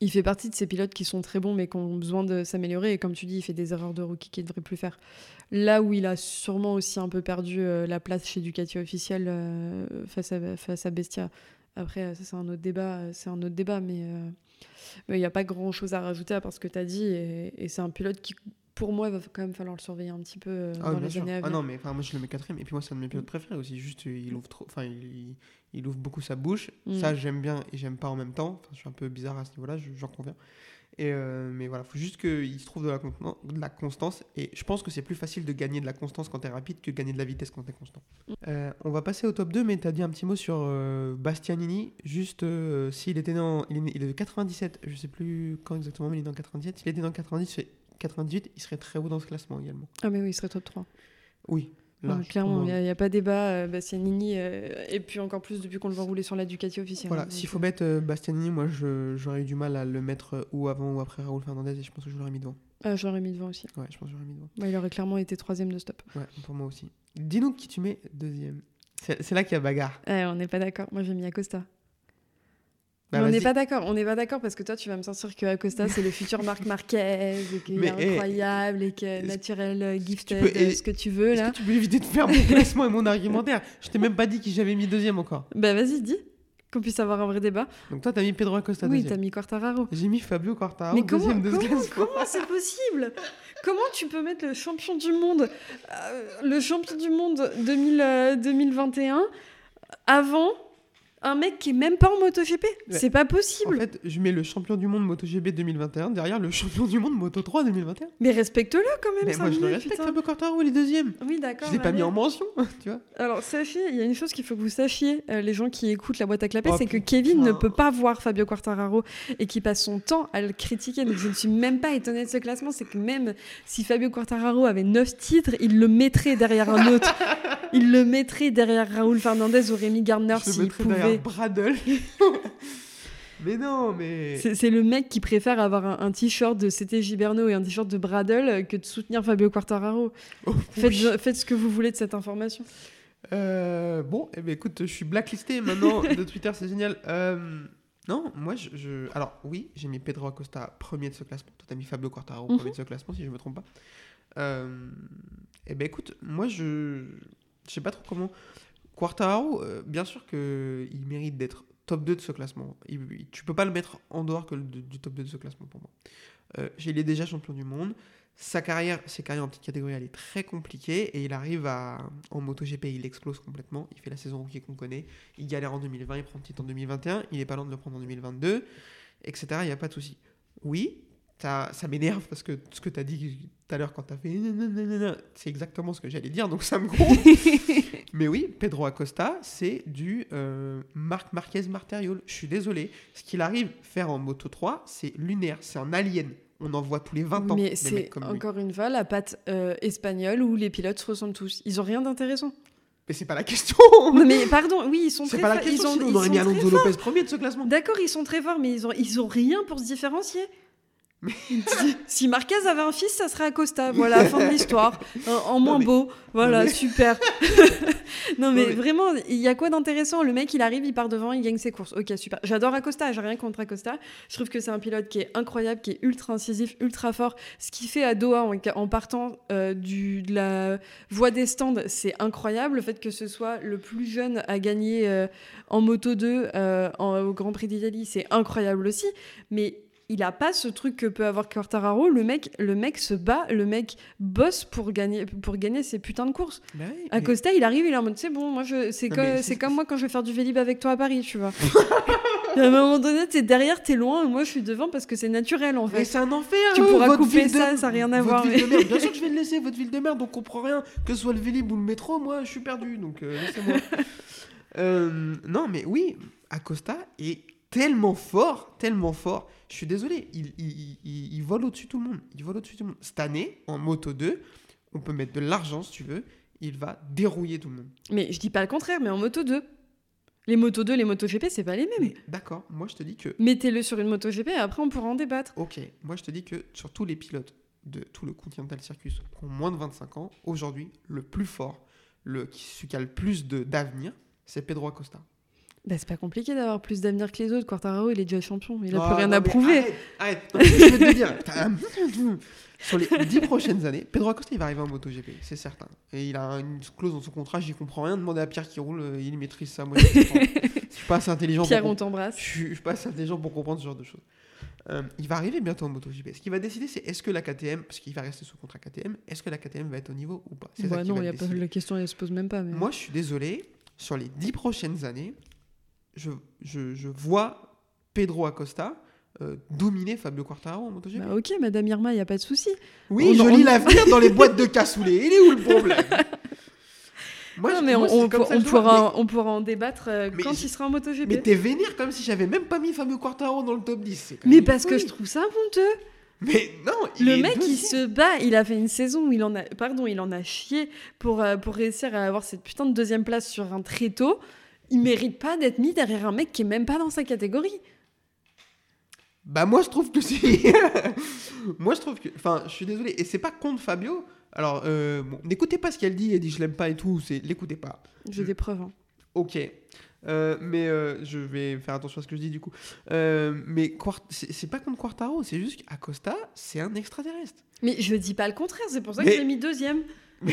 Il fait partie de ces pilotes qui sont très bons, mais qui ont besoin de s'améliorer. Et comme tu dis, il fait des erreurs de rookie qu'il ne devrait plus faire. Là où il a sûrement aussi un peu perdu euh, la place chez Ducati officiel euh, face, à, Bestia. Après, ça, c'est un autre débat. C'est euh, mais il n'y a pas grand chose à rajouter à part ce que tu as dit. Et c'est un pilote qui, pour moi, va quand même falloir le surveiller un petit peu euh, Ah, dans les sûr. années à Ah venir. non, mais enfin, moi je le mets quatrième. Et puis moi, c'est un de mes pilotes préférés aussi. Juste, il ouvre trop. Enfin, il, il ouvre beaucoup sa bouche. Mm. Ça, j'aime bien et j'aime pas en même temps. Enfin, je suis un peu bizarre à ce niveau-là, je- j'en conviens. Et euh, mais voilà, faut juste qu'il se trouve de la, conten- de la constance. Et je pense que c'est plus facile de gagner de la constance quand t'es rapide que de gagner de la vitesse quand t'es constant. Mm. Euh, on va passer au top 2, mais t'as dit un petit mot sur euh, Bastianini. Juste s'il était né en. Il est, il est de 97, je sais plus quand exactement, mais il est né en 97. S'il était dans 90, 98, il serait très haut dans ce classement également. Ah, mais oui, il serait top 3. Oui. Large, clairement, pour il n'y a, pas débat. Euh, Bastianini, euh, et puis encore plus depuis qu'on le voit rouler sur la Ducati officielle. Voilà, s'il euh, faut mettre euh, Bastianini, moi j'aurais eu du mal à le mettre ou avant ou après Raoul Fernandez et je pense que je l'aurais mis devant. Ah, je l'aurais mis devant aussi. Ouais, je pense que j'aurais mis devant. Bah, il aurait clairement été troisième de stop. Ouais, pour moi aussi. Dis-nous qui tu mets deuxième. C'est c'est là qu'il y a bagarre. Eh, on n'est pas d'accord. Moi, j'ai mis Acosta. Bah, on n'est pas d'accord. On n'est pas d'accord parce que toi, tu vas me sortir que Acosta, c'est le futur Marc Marquez et qu'il est eh, incroyable et que naturel, euh, gifted, peux- euh, eh, ce que tu veux Est-ce là. que tu peux éviter de faire mon classement et mon argumentaire? Je t'ai même pas dit qui j'avais mis deuxième encore. Bah, vas-y, dis. Qu'on puisse avoir un vrai débat. Donc toi, t'as mis Pedro Acosta oui, t'as mis Quartararo. J'ai mis Fabio Quartararo Mais comment, deuxième de ce comment, classement. comment c'est possible? Comment tu peux mettre le champion du monde, euh, le champion du monde 2000, euh, 2021 avant un mec qui est même pas en MotoGP C'est pas En possible. fait, je mets le champion du monde MotoGP 2021 derrière le champion du monde Moto 3 2021. Mais respecte-le quand même. Mais moi, je le respecte. Fabio Quartararo, il est deuxième. Oui, d'accord. Je l'ai pas allez. mis en mention, tu vois. Alors, sachez, il y a une chose qu'il faut que vous sachiez, euh, les gens qui écoutent la boîte à clapper, Oh, c'est que. Kevin ne peut pas voir Fabio Quartararo et qui passe son temps à le critiquer. Donc, je ne suis même pas étonnée de ce classement. C'est que même si Fabio Quartararo avait 9 titres, il le mettrait derrière un autre. il le mettrait derrière Raoul Fernandez ou Rémi le s'il pouvait. Bradle. mais non, mais. C'est le mec qui préfère avoir un, un t-shirt de CT Giberno et un t-shirt de Bradle euh, que de soutenir Fabio Quartararo. Oh, Faites, oui. faites ce que vous voulez de cette information. Euh, bon, eh ben, écoute, je suis blacklisté maintenant de Twitter, c'est génial. Euh, non, moi, je, je- Alors, oui, j'ai mis Pedro Acosta premier de ce classement. Toi, t'as mis Fabio Quartararo Mhm. premier de ce classement, si je me trompe pas. Euh, eh ben, écoute, moi, je... Je sais pas trop comment... Quartararo, euh, bien sûr qu'il mérite d'être top 2 de ce classement. Il- il- tu peux pas le mettre en dehors du top 2 de ce classement pour moi. Euh, il est déjà champion du monde. Sa carrière, ses carrières en petite catégorie, elle est très compliquée et il arrive à, en MotoGP, il explose complètement. Il fait la saison rookie qu'on connaît. Il galère en 2020, il prend le titre en 2021. Il est pas loin de le prendre en 2022, etc. Il n'y a pas de souci. Oui, ça, m'énerve parce que ce que tu as dit tout à l'heure quand tu as fait c'est exactement ce que j'allais dire, donc ça me gronde. Mais oui, Pedro Acosta, c'est du euh, Marc Marquez Marteriol. Je suis désolé. Ce qu'il arrive faire en Moto 3, c'est lunaire, c'est un alien. On en voit tous les 20 ans. Mais c'est lui. encore une fois la patte euh, espagnole où les pilotes se ressemblent tous. Ils ont rien d'intéressant. Mais c'est pas la question. Non, mais pardon, oui, ils sont c'est très pas la forts. question. Ils ont, sinon ils on aurait mis Alonso forts. Lopez premier de ce classement. D'accord, ils sont très forts, mais ils ont, ils ont rien pour se différencier. si, Marquez avait un fils, ça serait Acosta. Voilà, fin de l'histoire. En, en moins mais- beau. Voilà, mais- super. non, mais mais- vraiment, il y a quoi d'intéressant? Le mec, il arrive, il part devant, il gagne ses courses. Ok, super. J'adore Acosta, j'ai rien contre Acosta. Je trouve que c'est un pilote qui est incroyable, qui est ultra incisif, ultra fort. Ce qu'il fait à Doha en, en partant euh, du, de la voie des stands, c'est incroyable. Le fait que ce soit le plus jeune à gagner euh, en Moto 2 euh, en- au Grand Prix d'Italie, c'est incroyable aussi. Mais il a pas ce truc que peut avoir Quartararo. Le mec, le mec se bat, le mec bosse pour gagner, pour gagner ses putains de courses. Bah oui, mais- Acosta, il arrive, il est en mode c'est bon, moi je, c'est Non, co- mais c'est comme moi quand je vais faire du vélib avec toi à Paris, tu vois. À un moment donné, t'es derrière, t'es loin, et moi je suis devant parce que c'est naturel en Mais fait. c'est un enfer. Tu pourras couper de- ça, ça a rien à votre voir, ville mais- de merde. Bien sûr que je vais le laisser, votre ville de merde, on comprend rien. Que ce soit le Vélib ou le métro, moi je suis perdu, donc euh, laissez-moi. Euh, non, mais oui, Acosta est tellement fort, tellement fort. Je suis désolé, il, il, il- il vole au-dessus de tout le monde. Il vole au-dessus de tout le monde. Cette année, en Moto 2, on peut mettre de l'argent si tu veux. Il va dérouiller tout le monde. Mais je dis pas le contraire, mais en Moto 2. Les Moto 2, les Moto GP, c'est pas les mêmes. D'accord, moi je te dis que Mettez-le sur une Moto GP et après on pourra en débattre. Ok, moi je te dis que sur tous les pilotes de tout le Continental Circus qui ont moins de 25 ans, aujourd'hui, le plus fort, le, qui, celui qui a le plus d'avenir, c'est Pedro Acosta. Bah, c'est pas compliqué d'avoir plus d'avenir que les autres. Quartararo, il est déjà champion, il a Ah, plus rien non, à prouver. Arrête, arrête. Non, je vais te dire, sur les 10 prochaines années, Pedro Acosta il va arriver en MotoGP, c'est certain. Et il a une clause dans son contrat, j'y comprends rien. Demandez à Pierre qui roule, euh, il maîtrise ça. Moi, je suis pas assez intelligent Pierre, pour on t'embrasse. Je suis, pas assez intelligent pour comprendre ce genre de choses. Euh, il va arriver bientôt en MotoGP. Ce qu'il va décider, c'est est-ce que la KTM, parce qu'il va rester sous contrat KTM, est-ce que la KTM va être au niveau ou pas? Ça Bah qui non, va y a pas, la question elle se pose même pas. Mais... Moi, je suis désolé, sur les dix prochaines années, je, je, je vois Pedro Acosta euh, dominer Fabio Quartararo en MotoGP. Bah, ok, Madame Irma, y a pas de souci. oui, on- je on- lis l'avenir dans les boîtes de cassoulet. Il est où le problème? Moi, Non, je- mais moi, on, ça pourra, on pourra en débattre euh, quand il sera en MotoGP. Mais, t'es vénère comme si j'avais même pas mis Fabio Quartararo dans le top 10. c'est quand Mais parce que je trouve ça honteux. Mais non, il Le est mec, il se bat. Il a fait une saison où il en a, pardon, il en a chié pour, euh, pour réussir à avoir cette putain de deuxième place sur un tréteau. Il mérite pas d'être mis derrière un mec qui est même pas dans sa catégorie. Bah moi je trouve que si. moi je trouve que. Enfin, je suis désolé. Et c'est pas contre Fabio. Alors, euh, bon, n'écoutez pas ce qu'elle dit. Elle dit je l'aime pas et tout. C'est l'écoutez pas. J'ai des preuves. hein. Ok. Euh, mais euh, je vais faire attention à ce que je dis du coup. Euh, mais Quart- c'est pas contre Quartaro. C'est juste qu'Acosta, c'est un extraterrestre. Mais je dis pas le contraire. C'est pour ça Mais- que je l'ai mis deuxième.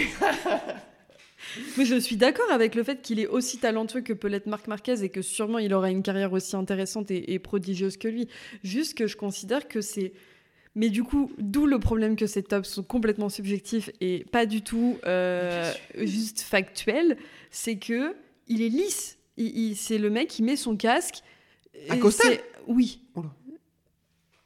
Mais je suis d'accord avec le fait qu'il est aussi talentueux que peut l'être Marc Marquez et que sûrement il aura une carrière aussi intéressante et, et prodigieuse que lui. Juste que je considère que c'est. Mais du coup, d'où le problème que ces tops sont complètement subjectifs et pas du tout euh, juste factuels, c'est que il est lisse. C'est le mec qui met son casque. Acosta c'est- Oui. Bah,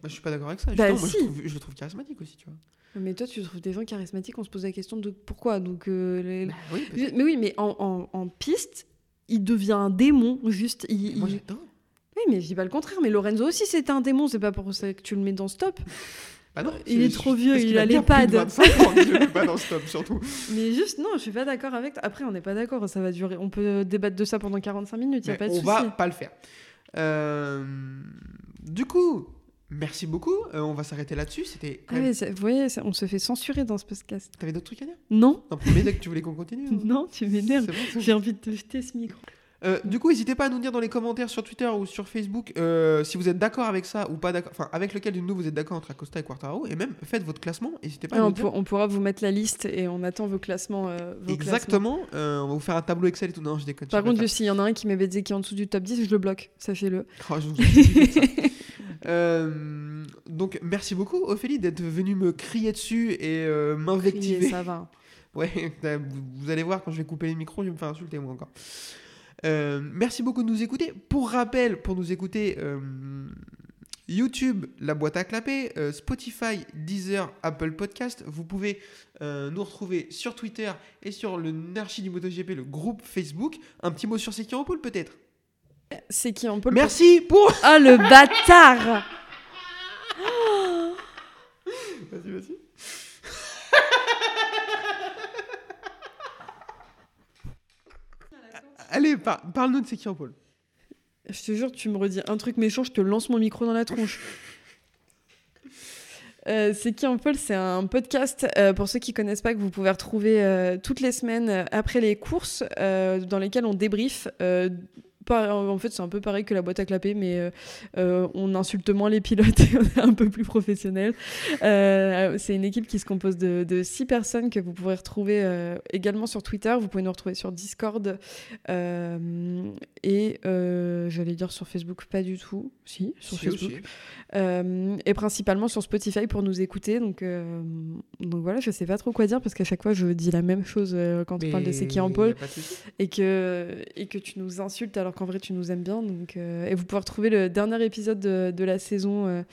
je suis pas d'accord avec ça. Bah, Justement, moi, je, trouve, je le trouve charismatique aussi, tu vois. Mais toi, tu trouves des gens charismatiques, on se pose la question de pourquoi. Donc, euh, les- Bah oui, parce que Mais oui, mais en, en- en piste, il devient un démon, juste. il- moi il- j'adore. Oui, mais je dis pas le contraire. Mais Lorenzo aussi, c'était un démon. C'est pas pour ça que tu le mets dans stop. Bah non, Il c'est- est trop vieux, il qu'il a bien plus de l'EHPAD. 25 ans, il est pas dans ce top surtout. Mais juste, non, je suis pas d'accord avec toi. Après, on n'est pas d'accord. Ça va durer. On peut débattre de ça pendant 45 minutes. Y a pas de on souci. va pas le faire. Euh, du coup, merci beaucoup. Euh, on va s'arrêter là-dessus. C'était. Ah même- ouais, ça- vous voyez, ça- on se fait censurer dans ce podcast. T'avais d'autres trucs à dire? Non, Non, premier dès que tu voulais qu'on continue. hein? non, tu m'énerves. Bon. J'ai envie de te jeter ce micro. Euh, du coup, n'hésitez pas à nous dire dans les commentaires sur Twitter ou sur Facebook euh, si vous êtes d'accord avec ça ou pas d'accord. Enfin, avec lequel de nous vous êtes d'accord entre Acosta et Quartaro. Et même faites votre classement. N'hésitez pas à Ah, nous on, dire. pour- on pourra vous mettre la liste et on attend vos classements. euh, vos. Exactement. On va vous faire un tableau Excel et tout. Non, je déconne. Par contre, s'il y en a un qui met Bedzé qui est en dessous du top 10, je le bloque. Sachez-le. Oh, je vous Euh, donc merci beaucoup Ophélie d'être venue me crier dessus et euh, m'invectiver. ça va. Ouais, vous, allez voir quand je vais couper les micros, je vais me faire insulter moi encore. Euh, merci beaucoup de nous écouter. Pour rappel, pour nous écouter, euh, YouTube, la boîte à clapper, euh, Spotify, Deezer, Apple Podcast. Vous pouvez euh, nous retrouver sur Twitter et sur le Narchi du MotoGP, le groupe Facebook. Un petit mot sur C'est qui en pôle peut-être? C'est qui en pôle Merci pour... Ah, le bâtard Vas-y, vas-y. Allez, par- parle-nous de C'est qui en pôle. Je te jure, tu me redis un truc méchant, je te lance mon micro dans la tronche. Euh, c'est qui en pôle C'est un podcast euh, pour ceux qui connaissent pas que vous pouvez retrouver euh, toutes les semaines après les courses dans lesquelles on débrief. En fait, c'est un peu pareil que la boîte à clapper, mais euh, euh, on insulte moins les pilotes et on est un peu plus professionnel. Euh, c'est une équipe qui se compose de, de six personnes que vous pourrez retrouver euh, également sur Twitter. Vous pouvez nous retrouver sur Discord et j'allais dire sur Facebook, pas du tout. Si, sur Si, Facebook. et principalement sur Spotify pour nous écouter. Donc, donc voilà, je sais pas trop quoi dire parce qu'à chaque fois je dis la même chose quand on parle de C'est qui en pôle et que, et que tu nous insultes alors qu'en vrai tu nous aimes bien. Donc, euh, et vous pouvez retrouver le dernier épisode de, de la saison euh,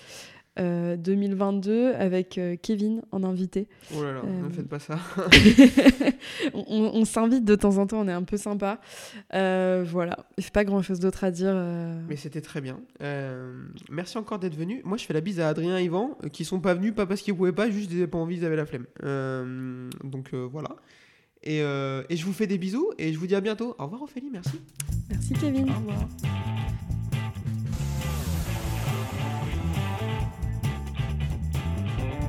euh, 2022 avec euh, Kevin en invité. Oh là là, ne Euh, faites pas ça. on on- on s'invite de temps en temps, on est un peu sympa. Euh, voilà, j'ai pas grand chose d'autre à dire. euh. Mais c'était très bien. Euh, merci encore d'être venu. Moi, je fais la bise à Adrien et Yvan, euh, qui sont pas venus, pas parce qu'ils pouvaient pas, juste ils avaient pas envie, ils avaient la flemme. Euh, donc euh, voilà. Et, euh, et je vous fais des bisous et je vous dis à bientôt. Au revoir Ophélie, merci. Merci Kevin. Au revoir.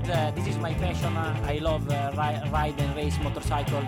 Uh, this is my passion. Uh, I love uh, ri- ride and race motorcycle.